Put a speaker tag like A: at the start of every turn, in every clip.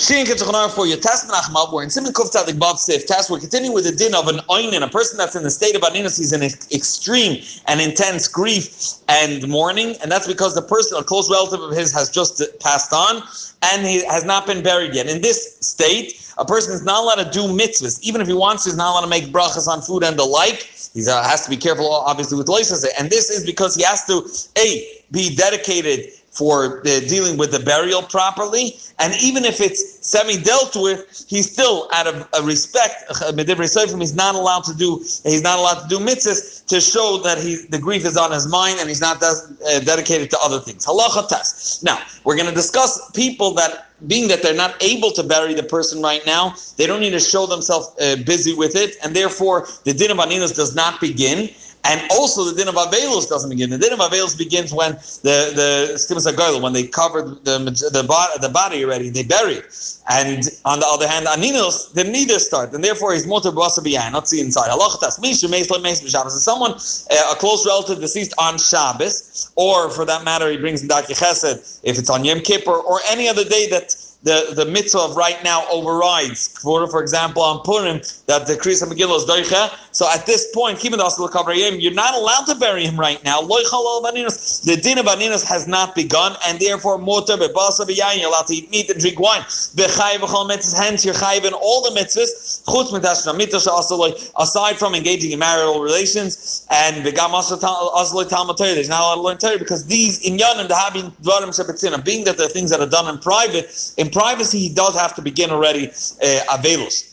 A: Shirin Ketchachonar for your test Menachem we're in Siman Kuf Tzadik Vav Sif test. We're continuing with the din of an oinin, a person that's in the state of aninus, he's in extreme and intense grief and mourning, and that's because the person, a close relative of his, has just passed on and he has not been buried yet. In this state, a person is not allowed to do mitzvahs, even if he wants to. He's not allowed to make brachas on food and the like. He uh, has to be careful, obviously, with license. And this is because he has to a be dedicated for uh, dealing with the burial properly. And even if it's semi dealt with, he's still out of a respect. He's not allowed to do. He's not allowed to do mitzvahs to show that he the grief is on his mind and he's not des- uh, dedicated to other things. Halacha test. Now we're going to discuss people that. Being that they're not able to bury the person right now, they don't need to show themselves uh, busy with it, and therefore the din of aninas does not begin. And also the din of Avelus doesn't begin. The din of Avelus begins when the the Stimus when they covered the the, body, the body already, they bury it. And on the other hand, Aninos didn't either start, and therefore he's motor b'asa not see inside. Halachatas mishu meis meis b'Shabbos. Someone, uh, a close relative deceased on Shabbos, or for that matter, he brings in Darkei Chesed if it's on Yom Kippur, or any other day that the, the mitzvah of right now overrides. For, example, on Purim, that the Kriyas Megillah is doicha. So at this point, you're not allowed to bury him right now. The din of aninas has not begun, and therefore, you're allowed to eat meat and drink wine. Hence, you're chayiv in all the mitzvahs, aside from engaging in marital relations, and there's not allowed to learn Torah because these inyanim, the having dvarim being that they're things that are done in private, in privacy, he does have to begin already uh, avelus.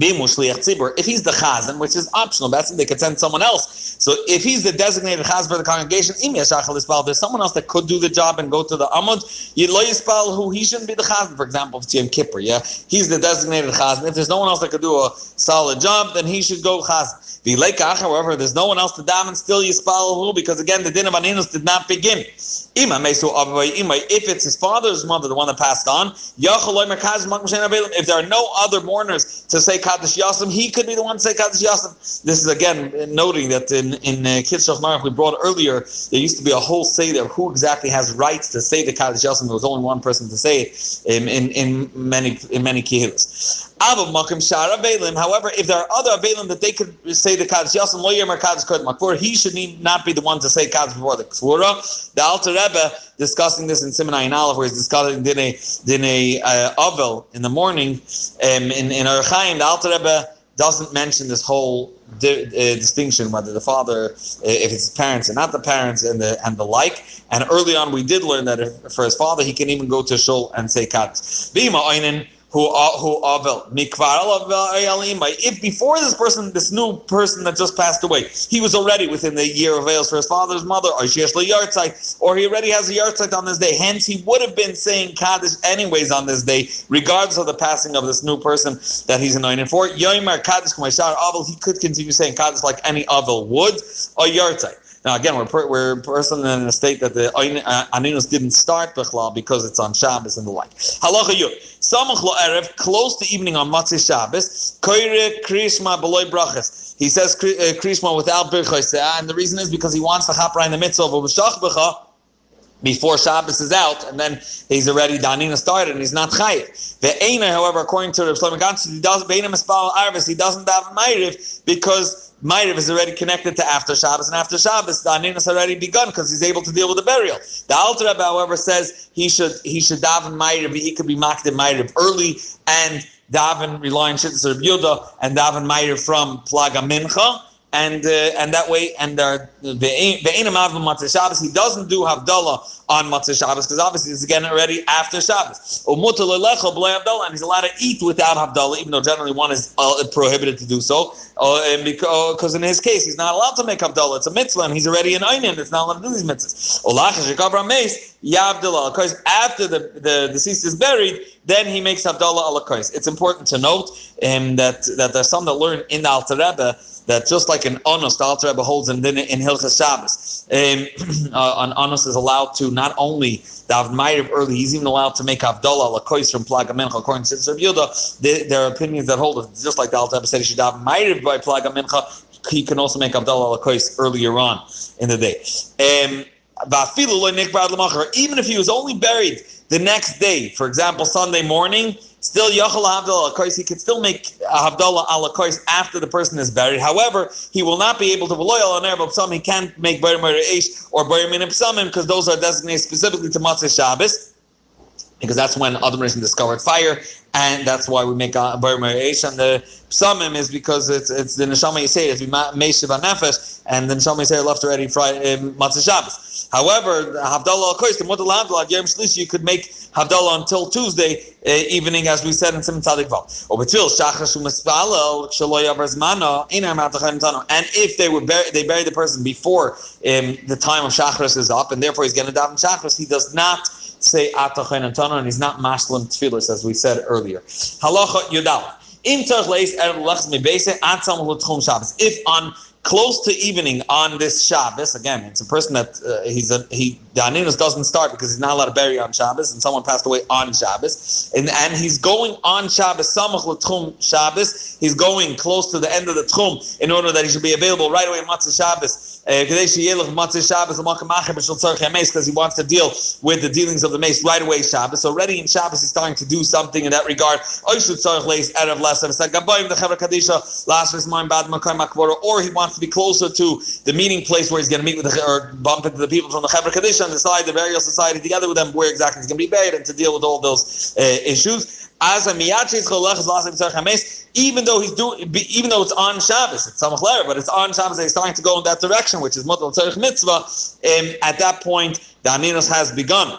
A: If he's the chazan, which is optional, that's they could send someone else. So if he's the designated chaz for the congregation, there's someone else that could do the job and go to the amud. Who he shouldn't be the chazan. For example, if Kippur, yeah, he's the designated chazan. If there's no one else that could do a solid job, then he should go chazan. However, there's no one else to daven, still Yispal because again, the din of Aninus did not begin. If it's his father's mother, the one that passed on, if there are no other mourners to say Kaddish Yasim, he could be the one to say Kaddish Yasim. This is again noting that in in uh, Kitzur we brought earlier, there used to be a whole seder who exactly has rights to say the Kaddish Yasim. There was only one person to say it in in, in many in many kihillas. However, if there are other Avelim that they could say the Kaddish Yasim, Lo Yemar Kaddish Kod he should need not be the one to say Kaddish before the Kvura. The Alter Rebbe discussing this in Siman Ayin Aleph, where he's discussing Dine Dine uh, Avel in the morning. Um, in in Chaim, the Alter Rebbe doesn't mention this whole di- uh, distinction whether the father, uh, if it's his parents and not the parents, and the and the like. And early on, we did learn that if, for his father, he can even go to shul and say Kaddish. Who who If before this person, this new person that just passed away, he was already within the year of veils for his father's mother, or or he already has a yartzeit on this day. Hence, he would have been saying kaddish anyways on this day, regardless of the passing of this new person that he's anointed for. Yoimar kaddish. He could continue saying kaddish like any avel would, or yartzeit. Now again, we're we're person in a state that the uh, aninus didn't start because it's on Shabbos and the like. Halacha yud samach lo erev close to evening on Matzah Shabbos koire krishma beloy brachas. He says uh, krishma without birchos, and the reason is because he wants to right in the mitzvah of b'shach before Shabbos is out, and then he's already Danina started, and he's not chayiv. The Eina, however, according to Rav Shlomo he doesn't Arvis, he doesn't have Ma'iriv because Ma'ariv is already connected to after Shabbos, and after Shabbos, the Anin has already begun because he's able to deal with the burial. The Alter Rebbe, however, says he should he should daven Ma'ariv, he could be makdim Ma'ariv early and daven relying Shittas Yudah and daven Ma'ariv from Plaga Mincha and uh, and that way, and the Ve'enim Avim Matzah Shabbos, he doesn't do Havdalah on Matzah Shabbos because obviously it's again already after Shabbos. And he's allowed to eat without Havdalah, even though generally one is uh, prohibited to do so. Uh, because in his case, he's not allowed to make Havdalah. It's a mitzvah, and he's already an Einin. It's not allowed to do these mitzvahs. Because after the, the deceased is buried, then he makes Havdalah ala It's important to note um, that, that there's some that learn in the Alter Rebbe that just like an honest Alter Rebbe holds in, in Hilchas Shabbos, um, uh, an honest is allowed to not only daven Ma'ariv early, he's even allowed to make Havdalah Lakois from Plaga. According to Shittas Yudah, there are opinions that hold it, just like the Alter Rebbe said he should Ma'ariv by Plaga he can also make Havdalah Lakois earlier on in the day. Um, even if he was only buried the next day, for example, Sunday morning, still he could still make Havdalah ala Kois after the person is buried. However, he will not be able to Veloyal on Arab Psalm, he can't make Bar Eish or Bar Min Psalmim because those are designated specifically to Matzah Shabbos because that's when Adam Rishon discovered fire, and that's why we make a Bar Eish. And the Psalmim is because it's it's the Neshama Yisrael, it's Meishiv Nefesh, and the Neshama Yisrael left already Friday, um, Matzah Shabbos. However, Havdalah al the Mutal Havdalah, Yom Shlishi, you could make Havdalah until Tuesday uh, evening, as we said in Siman Tzadik Vav. Matachan And if they were buried, they buried the person before um, the time of Shachris is up, and therefore he's going to daven Shachris, he does not say Atachain and and he's not Mashlim Tfilis, as we said earlier. Halacha Yudal. If on close to evening on this Shabbos. Again, it's a person that uh, he's a he. The doesn't start because he's not allowed to bury on Shabbos, and someone passed away on Shabbos, and and he's going on Shabbos. Samach l'tchum Shabbos. He's going close to the end of the tchum in order that he should be available right away on Matzah Shabbos because he wants to deal with the dealings of the mace right away Shabbos. So already in Shabbos he's starting to do something in that regard. Or he wants to be closer to the meeting place where he's going to meet with the, or bump into the people from the Chevra Kadisha and decide the burial society together with them where exactly he's going to be buried and to deal with all those uh, issues as a even though he's doing, even though it's on Shabbos, it's Samach but it's on Shabbos, he's starting to go in that direction, which is Mutal Tzarech Mitzvah. Um, at that point, the Aninos has begun.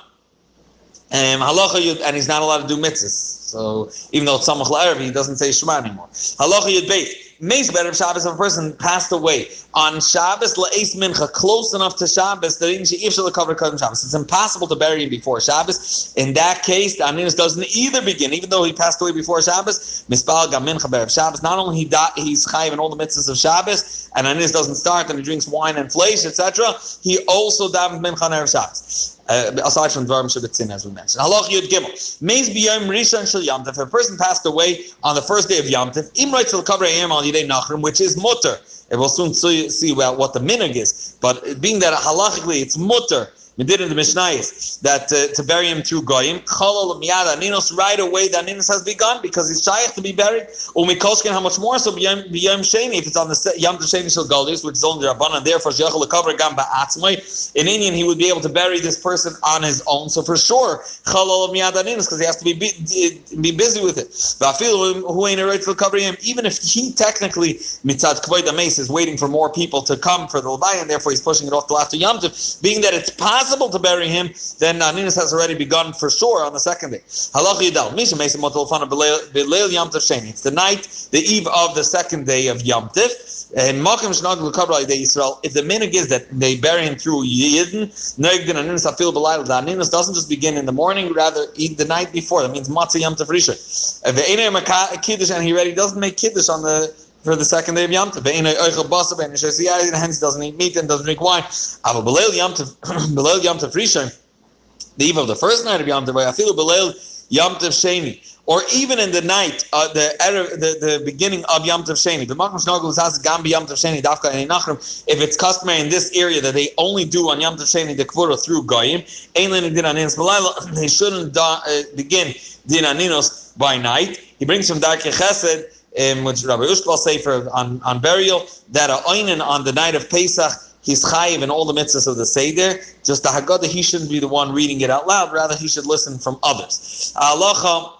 A: Um, halacha and he's not allowed to do mitzvahs. So even though it's Samach he doesn't say Shema anymore. Halacha Yud Beit. Meis better Shabbos if a person passed away on Shabbos la'es mincha, close enough to Shabbos that even if shall cover Shabbos. It's impossible to bury him before Shabbos. In that case, the Aninus doesn't either begin, even though he passed away before Shabbos. Mispal gam mincha Shabbos. Not only he die, he's chayiv in all the mitzvahs of Shabbos, and Aninus doesn't start and he drinks wine and flesh, etc. He also davens mincha erev Shabbos. Uh, aside from Dvarim Shabbatzin, as we mentioned. Halach Yud Gimel. Meis b'yom rishon shel Yom If a person passed away on the first day of Yom Tov, im right till cover ayam al yidei nachrim, which is mutter. And we'll soon see, see well, what the minig is. But being that halachically it's mutter, we did in the Mishnayos that uh, to bury him through Goyim, Cholol Miyada Ninos right away that Ninos has begun because he's shaykh to be buried. Umikoskin, how much more so B'yom Sheni if it's on the Yom Sheni Shel Goldis, which is only Rabbanan, therefore Shechel Lekavra Gamba Atzmai. In Indian, he would be able to bury this person on his own. So for sure, Cholol Miyada Ninos because he has to be be busy with it. Feel who ain't right to cover him, even if he technically Mitzad Kvoid is waiting for more people to come for the and therefore he's pushing it off after Yom Tov, being that it's possible to bury him, then Aninus has already begun for sure on the second day. Halach Yidal. Misha Mesa Motelfana Beleil Yom. It's the night, the eve of the second day of Yom Tov. And Malkim Shnag Lukabra de Israel. If the minig is that they bury him through Yidden, Negdin Aninus Afil the Aninus doesn't just begin in the morning, rather eat the night before. That means Matzah Yom Tov Rishon. And he already doesn't make Kiddush on the for the second day of Yom Tov. Hence, he doesn't eat meat and doesn't drink wine. But Belel Yom Tov, Belel Yom Tov Rishon, the eve of the first night of Yom Tov, feel Belel Yom Tov Sheni, or even in the night, uh, the, the the beginning of Yom Tov Sheni. The Makam Shnogel has Gambi Yom Tov Sheni Dafka and. If it's customary in this area that they only do on Yom Tov Sheni the Kvura through Goyim, they shouldn't uh, begin Din Aninos by night. He brings from Darkei Chesed um, which Rabbi Ushkal Sefer on, on burial, that a oinen on the night of Pesach, he's chayiv in all the mitzvahs of the Seder. Just the Haggadah, he shouldn't be the one reading it out loud, rather he should listen from others. Halacha,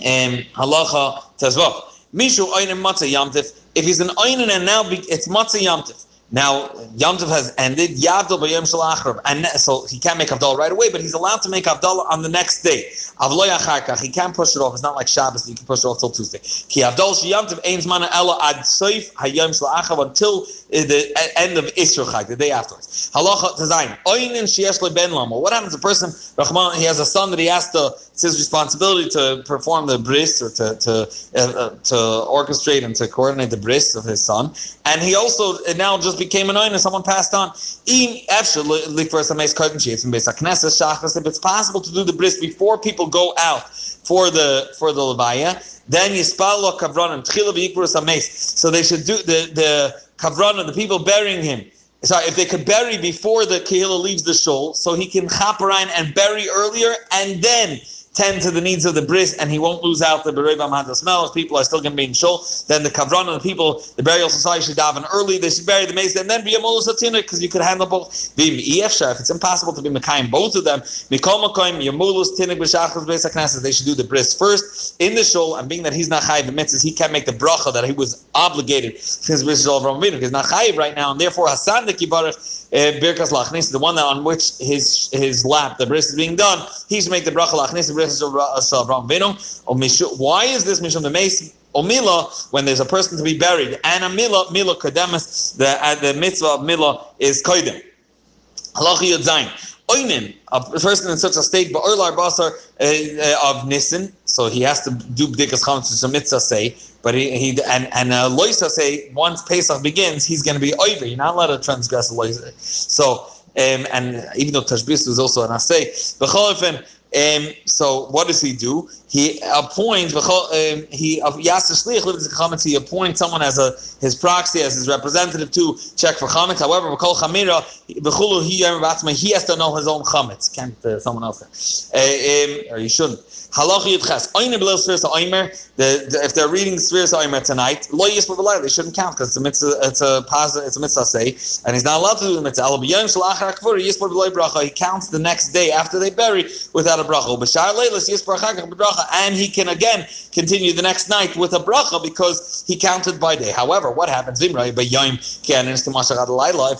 A: um, halacha tezvah. Mishu oinen matzah yamtiv. If he's an oinen and now it's matzah yamtiv. Now, Yom Tov has ended. Yavdal b'yom shel and so he can't make Havdalah right away, but he's allowed to make Havdalah on the next day. Avloy acharkach, he can't push it off. It's not like Shabbos; you can push it off till Tuesday. Ki Havdalah sheyom Tov ein zman ela ad soif hayom shel until eh, the eh, end of Isra Chag, the day afterwards. Halacha Tazayin. Oinin sheyesh ben lama. What happens? A person, Rahman, he has a son that he has to. It's his responsibility to perform the bris or to to uh, to orchestrate and to coordinate the bris of his son. And he also now just became an and someone passed on. If it's possible to do the bris before people go out for the for the levaya, then yispalo kavranim v'yikvurus So they should do the the kavrana, the people burying him, sorry, if they could bury before the Kehillah leaves the shul, so he can chaperine and bury earlier and then tend to the needs of the bris, and he won't lose out the Berevam Hadas Melech. People are still going to be in shul. Then the Kavran and the people, the burial society should daven early. They should bury the mace, and then be a Molus because you could handle both. Vim if it's impossible to be Mekayim both of them, Mikol Makoim, Yamulus Tinik B'Shachas Beis they should do the bris first in the shul, and being that he's not Chayiv mitzvahs, he can't make the bracha that he was obligated since bris is all from He's not Chayiv right now, and therefore Hassan the uh, Birkas Lachnis, the one that on which his his lap, the bris is being done, he should make the bracha Lachnis, the of Avram Vino. Why is this Mishum the Mace? Omila, when there's a person to be buried, and a Mila, Mila Kademis, the, uh, the mitzvah of Mila is Kodim. Halachi Yodzain. Oinin, a person in such a state, but Orlar Basar uh, of Nissen, so he has to do Bdikas Chametz, which a mitzvah say, but he, he and and uh, Loisa say once Pesach begins, he's going to be over. You're not allowed to transgress Loisa. So um, and even though Tashbis was also an Asay, but um, so what does he do? He appoints um, he comments. He appoints someone as a his proxy as his representative to check for chametz. However, b'kol chamira b'chulu he he has to know his own chametz. Can't uh, someone else? Uh, um, or he shouldn't. Halacha Yitches. Oine Belil Sfiris Oimer. If they're reading Sfiris Oimer tonight, Lo Belil, they shouldn't count because it's a mitzvah, it's a positive, it's a mitzvah say, and he's not allowed to do the mitzvah. He counts the next day after they bury without a Achakach Bracha, and he can again continue the next night with a bracha because he counted by day. However, what happens? If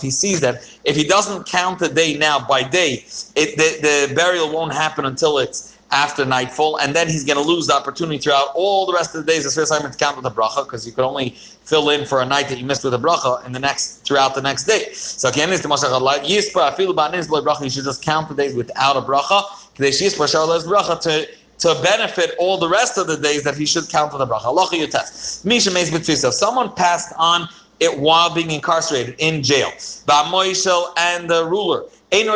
A: he sees that if he doesn't count the day now by day, it, the, the burial won't happen until it's after nightfall, and then he's going to lose the opportunity throughout all the rest of the days of Simon to count with a bracha, because you could only fill in for a night that you missed with a bracha in the next throughout the next day. So is the. You should just count the days without a bracha. To to benefit all the rest of the days that he should count with the bracha. Allah Misha If someone passed on it while being incarcerated in jail. Moishel and the ruler. Until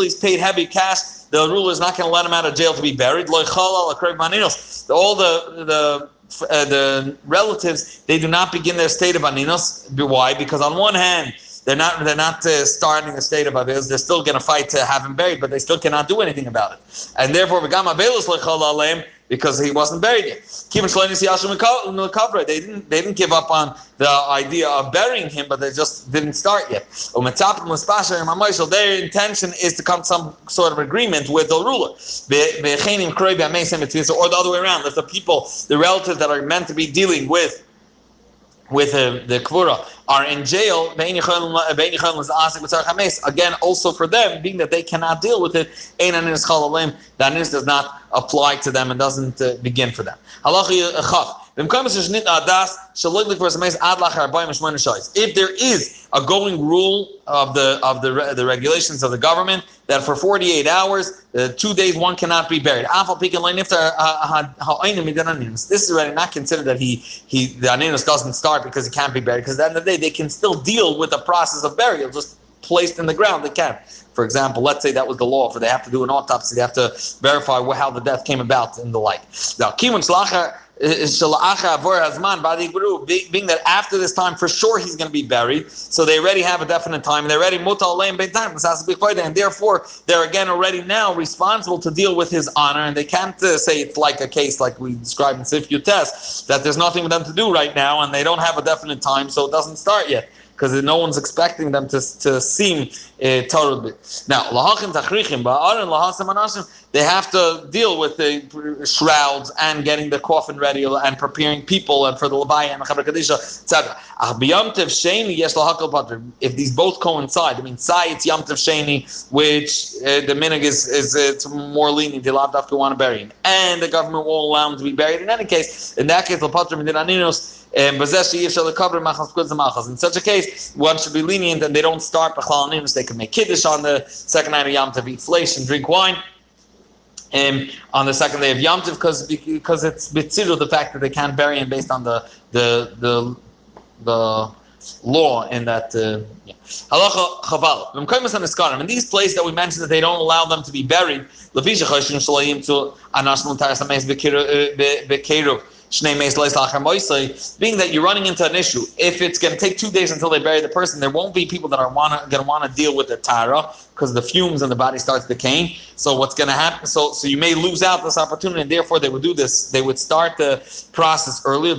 A: he's paid heavy cash the ruler is not going to let him out of jail to be buried. All the the uh, the relatives they do not begin their state of aninos. Why? Because on one hand they're not they're not uh, starting a state of avilos. They're still going to fight to have him buried, but they still cannot do anything about it. And therefore, because he wasn't buried yet. They didn't they didn't give up on the idea of burying him, but they just didn't start yet. Their intention is to come to some sort of agreement with the ruler, or the other way around. If the people, the relatives that are meant to be dealing with with uh, the kvura are in jail. Again, also for them, being that they cannot deal with it, that does not apply to them and doesn't uh, begin for them. If there is a going rule of the of the the regulations of the government that for 48 hours, uh, two days, one cannot be buried. This is already not considered that he he the aninus doesn't start because he can't be buried. Because at the end of the day, they can still deal with the process of burial, just placed in the ground. They can. For example, let's say that was the law, for they have to do an autopsy, they have to verify how the death came about and the like. Now, kimun being that after this time, for sure he's going to be buried. So they already have a definite time. They're already and therefore they're again already now responsible to deal with his honor. And they can't uh, say it's like a case like we described in Sifyu test that there's nothing for them to do right now, and they don't have a definite time, so it doesn't start yet because no one's expecting them to, to seem uh, Torah. Now, they have to deal with the shrouds and getting the coffin ready and preparing people and for the Labaya and the Chevra Kadisha, etc. If these both coincide, I mean, Sai it's Yom Tov Sheni, which uh, the minig is, is uh, it's more lenient, they love to want to bury him, and the government won't allow him to be buried. In any case, in that case, Lapatrim did Aninos. In such a case, one should be lenient and they don't start Bechal They can make Kiddush on the second night of Yom Tov, eat flesh and drink wine um, on the second day of Yom Tov because because it's bitziru the fact that they can't bury him based on the the the the law in that. Uh. Halacha chaval. In these places that we mentioned that they don't allow them to be buried, being that you're running into an issue. If it's going to take two days until they bury the person, there won't be people that are wanna, going to want to deal with the tara because the fumes and the body starts decaying. So what's going to happen? So so you may lose out this opportunity, and therefore they would do this. They would start the process earlier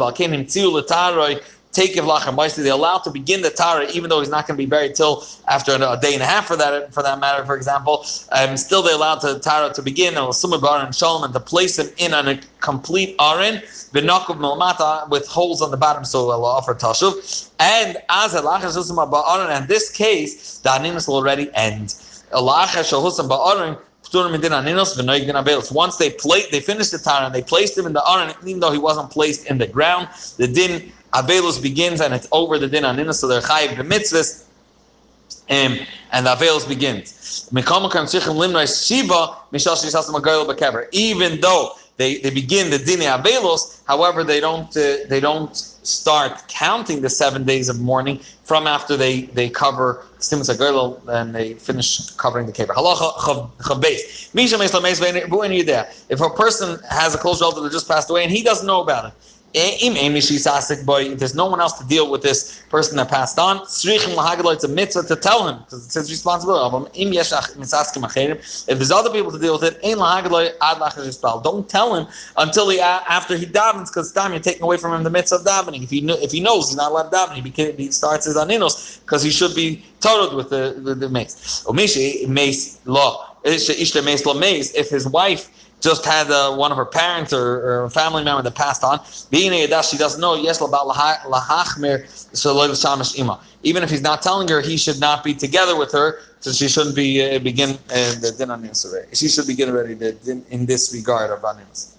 A: take Ivlach and they're allowed to begin the Tara even though he's not going to be buried till after a day and a half for that for that matter, for example. Um, still they're allowed to Tara to begin and Sumar and Shalom and to place him in on a complete Arin, Binakov Milmata with holes on the bottom so they'll offer Tashuv. And as Arin, in this case, the Animus will already end. Once they plate, they finished the Tara and they placed him in the Aron, even though he wasn't placed in the ground, the din Avelus begins and it's over the din anina, so they're chayiv the mitzvahs, um, and the Avelus begins. Even though they, they begin the din Avelus, however, they don't uh, they don't start counting the seven days of mourning from after they they cover stimus agirl and they finish covering the kever. If a person has a close relative that just passed away and he doesn't know about it, if there's no one else to deal with this person that passed on, it's a mitzvah to tell him because it's his responsibility. If there's other people to deal with it, don't tell him until he after he davens because time you're taking away from him the mitzvah of davening. If he if he knows he's not allowed to daven, he, starts his aninos because he should be totaled with the the, the mace. If his wife just had uh, one of her parents or, or, a family member that passed on, being a she doesn't know, yes, lahachmir, so ima. Even if he's not telling her, he should not be together with her, so she shouldn't be uh, begin uh, the din on She should begin already the din in this regard of animals.